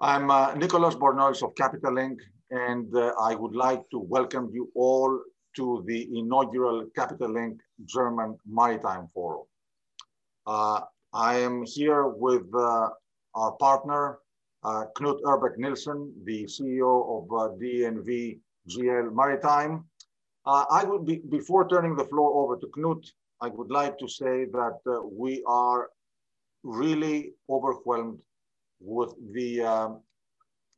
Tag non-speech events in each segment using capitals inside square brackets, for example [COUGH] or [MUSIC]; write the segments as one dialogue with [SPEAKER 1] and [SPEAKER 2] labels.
[SPEAKER 1] I'm uh, Nicholas Bornozis of Capital Link, and uh, I would like to welcome you all to the inaugural Capital Link German Maritime Forum. Uh, I am here with uh, our partner, uh, Knut Ørbeck-Nilssen, the CEO of uh, DNV GL Maritime. I would be, before turning the floor over to Knut, I would like to say that we are really overwhelmed with the um,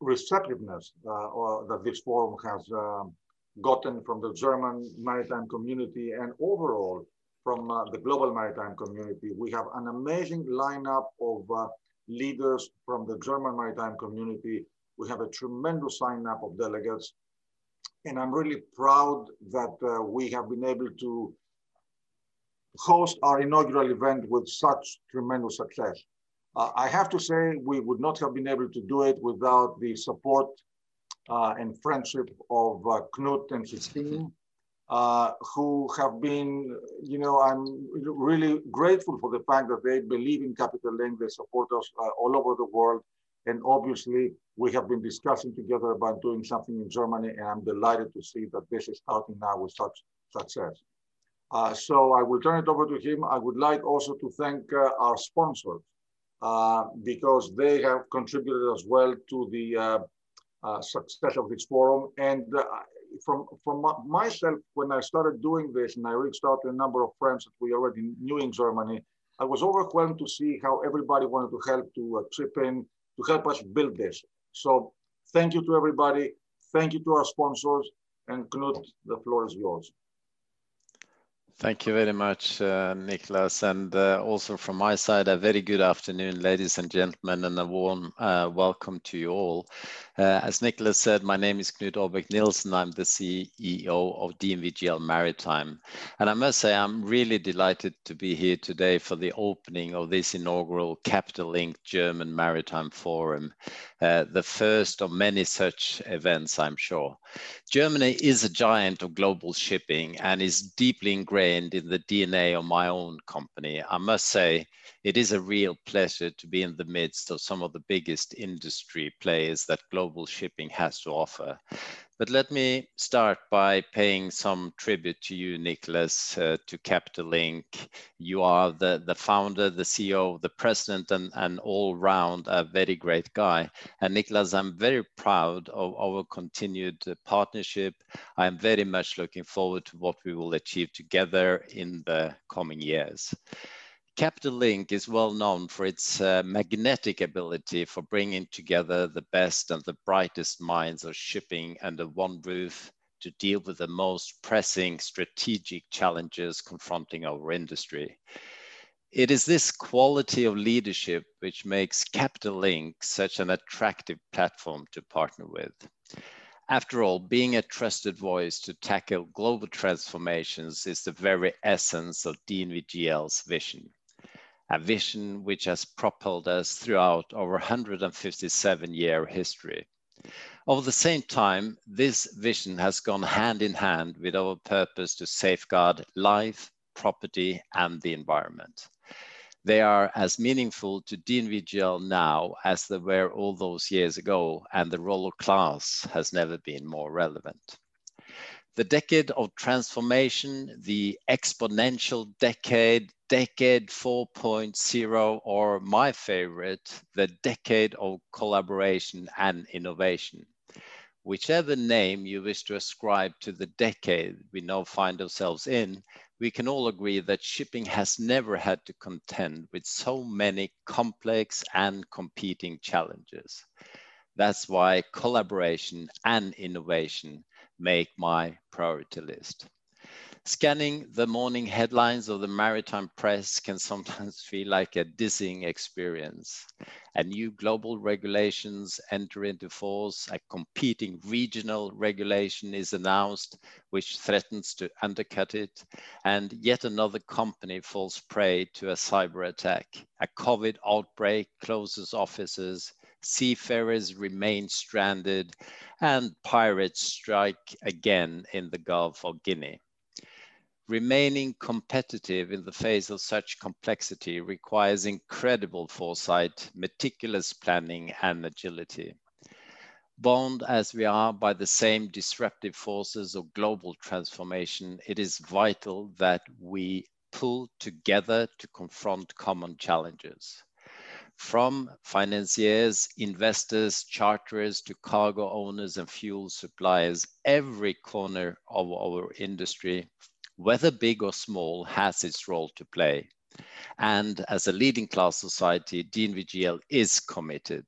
[SPEAKER 1] receptiveness uh, that this forum has um, gotten from the German maritime community and overall from uh, the global maritime community. We have an amazing lineup of uh, leaders from the German maritime community. We have a tremendous lineup of delegates. And I'm really proud that uh, we have been able to host our inaugural event with such tremendous success. Uh, I have to say we would not have been able to do it without the support uh, and friendship of uh, Knut and his team, uh, who have been, you know, I'm really grateful for the fact that they believe in Capital Link, they support us uh, all over the world. And obviously, we have been discussing together about doing something in Germany, and I'm delighted to see that this is starting now with such success. Uh, so I will turn it over to him. I would like also to thank uh, our sponsors uh, because they have contributed as well to the uh, uh, success of this forum. And uh, from, from myself, when I started doing this and I reached out to a number of friends that we already knew in Germany, I was overwhelmed to see how everybody wanted to help to chip in to help us build this. So thank you to everybody. Thank you to our sponsors. And Knut, the floor is yours.
[SPEAKER 2] Thank you very much, uh, Niklas. And uh, also from my side, a very good afternoon, ladies and gentlemen, and a warm uh, welcome to you all. Uh, as Nicholas said, my name is Knut Ørbeck-Nilssen. I'm the CEO of DNVGL Maritime. And I must say, I'm really delighted to be here today for the opening of this inaugural Capital Link German Maritime Forum, uh, the first of many such events, I'm sure. Germany is a giant of global shipping and is deeply ingrained in the DNA of my own company. I must say, it is a real pleasure to be in the midst of some of the biggest industry players that global shipping has to offer. But let me start by paying some tribute to you, Nicholas, uh, to Capital Link. You are the, the founder, the CEO, the president, and, and all round a very great guy. And Nicholas, I'm very proud of our continued partnership. I'm very much looking forward to what we will achieve together in the coming years. Capital Link is well known for its uh, magnetic ability for bringing together the best and the brightest minds of shipping under one roof to deal with the most pressing strategic challenges confronting our industry. It is this quality of leadership which makes Capital Link such an attractive platform to partner with. After all, being a trusted voice to tackle global transformations is the very essence of DNVGL's vision a vision which has propelled us throughout our 157 year history. Over the same time, this vision has gone hand in hand with our purpose to safeguard life, property, and the environment. They are as meaningful to DNVGL now as they were all those years ago, and the role of class has never been more relevant the decade of transformation, the exponential decade, decade 4.0, or my favorite, the decade of collaboration and innovation. Whichever name you wish to ascribe to the decade we now find ourselves in, we can all agree that shipping has never had to contend with so many complex and competing challenges. That's why collaboration and innovation make my priority list. Scanning the morning headlines of the maritime press can sometimes feel like a dizzying experience. A new global regulations enter into force, a competing regional regulation is announced, which threatens to undercut it, and yet another company falls prey to a cyber attack. A COVID outbreak closes offices, seafarers remain stranded, and pirates strike again in the Gulf of Guinea. Remaining competitive in the face of such complexity requires incredible foresight, meticulous planning, and agility. Bound as we are by the same disruptive forces of global transformation, it is vital that we pull together to confront common challenges. From financiers, investors, charterers to cargo owners and fuel suppliers, every corner of our industry, whether big or small, has its role to play. And as a leading class society, DNVGL is committed.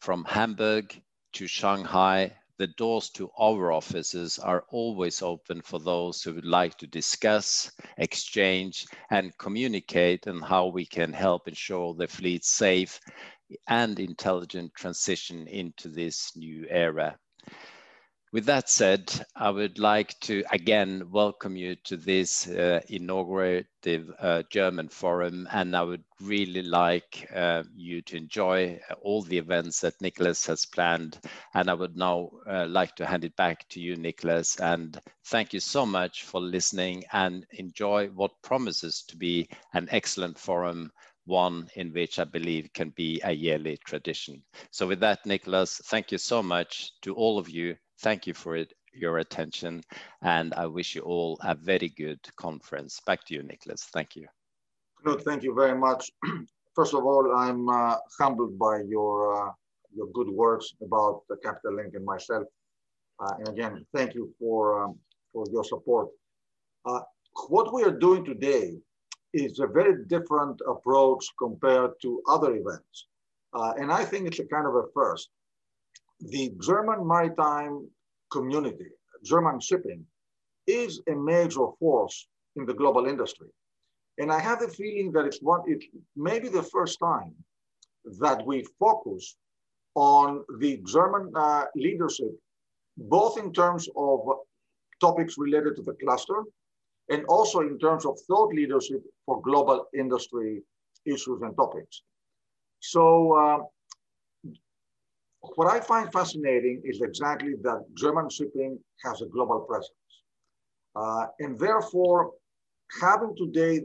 [SPEAKER 2] From Hamburg to Shanghai, the doors to our offices are always open for those who would like to discuss, exchange, and communicate on how we can help ensure the fleet's safe and intelligent transition into this new era. With that said, I would like to again welcome you to this uh, inaugurative uh, German forum, and I would really like uh, you to enjoy all the events that Nicholas has planned. And I would now uh, like to hand it back to you, Nicholas, and thank you so much for listening and enjoy what promises to be an excellent forum one in which I believe can be a yearly tradition. So with that, Nicholas, thank you so much to all of you Thank you for it, your attention, and I wish you all a very good conference. Back to you, Nicholas. Thank you.
[SPEAKER 1] Knut, thank you very much. [CLEARS THROAT] First of all, I'm uh, humbled by your uh, your good words about the Capital Link and myself. Uh, and again, thank you for um, for your support. Uh, what we are doing today is a very different approach compared to other events. Uh, and I think it's a kind of a first the German maritime community, German shipping, is a major force in the global industry. And I have the feeling that it's one, it may be the first time that we focus on the German uh, leadership, both in terms of topics related to the cluster and also in terms of thought leadership for global industry issues and topics. So uh, what I find fascinating is exactly that German shipping has a global presence. Uh, and therefore, having today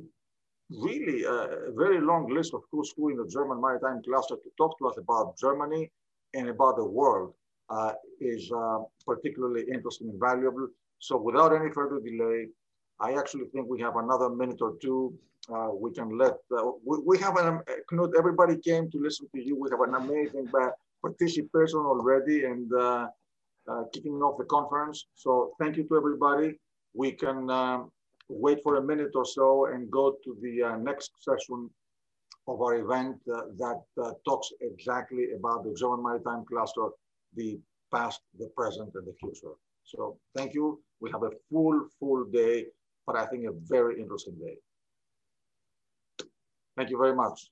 [SPEAKER 1] really a very long list of who's who in the German maritime cluster to talk to us about Germany and about the world uh, is uh, particularly interesting and valuable. So without any further delay, I actually think we have another minute or two. Uh, we can let, uh, we, we have an, Knut, everybody came to listen to you. We have an amazing participation already and uh, uh, kicking off the conference. So thank you to everybody. We can um, wait for a minute or so and go to the uh, next session of our event uh, that uh, talks exactly about the German Maritime Cluster, the past, the present, and the future. So thank you. We have a full, full day, but I think a very interesting day. Thank you very much.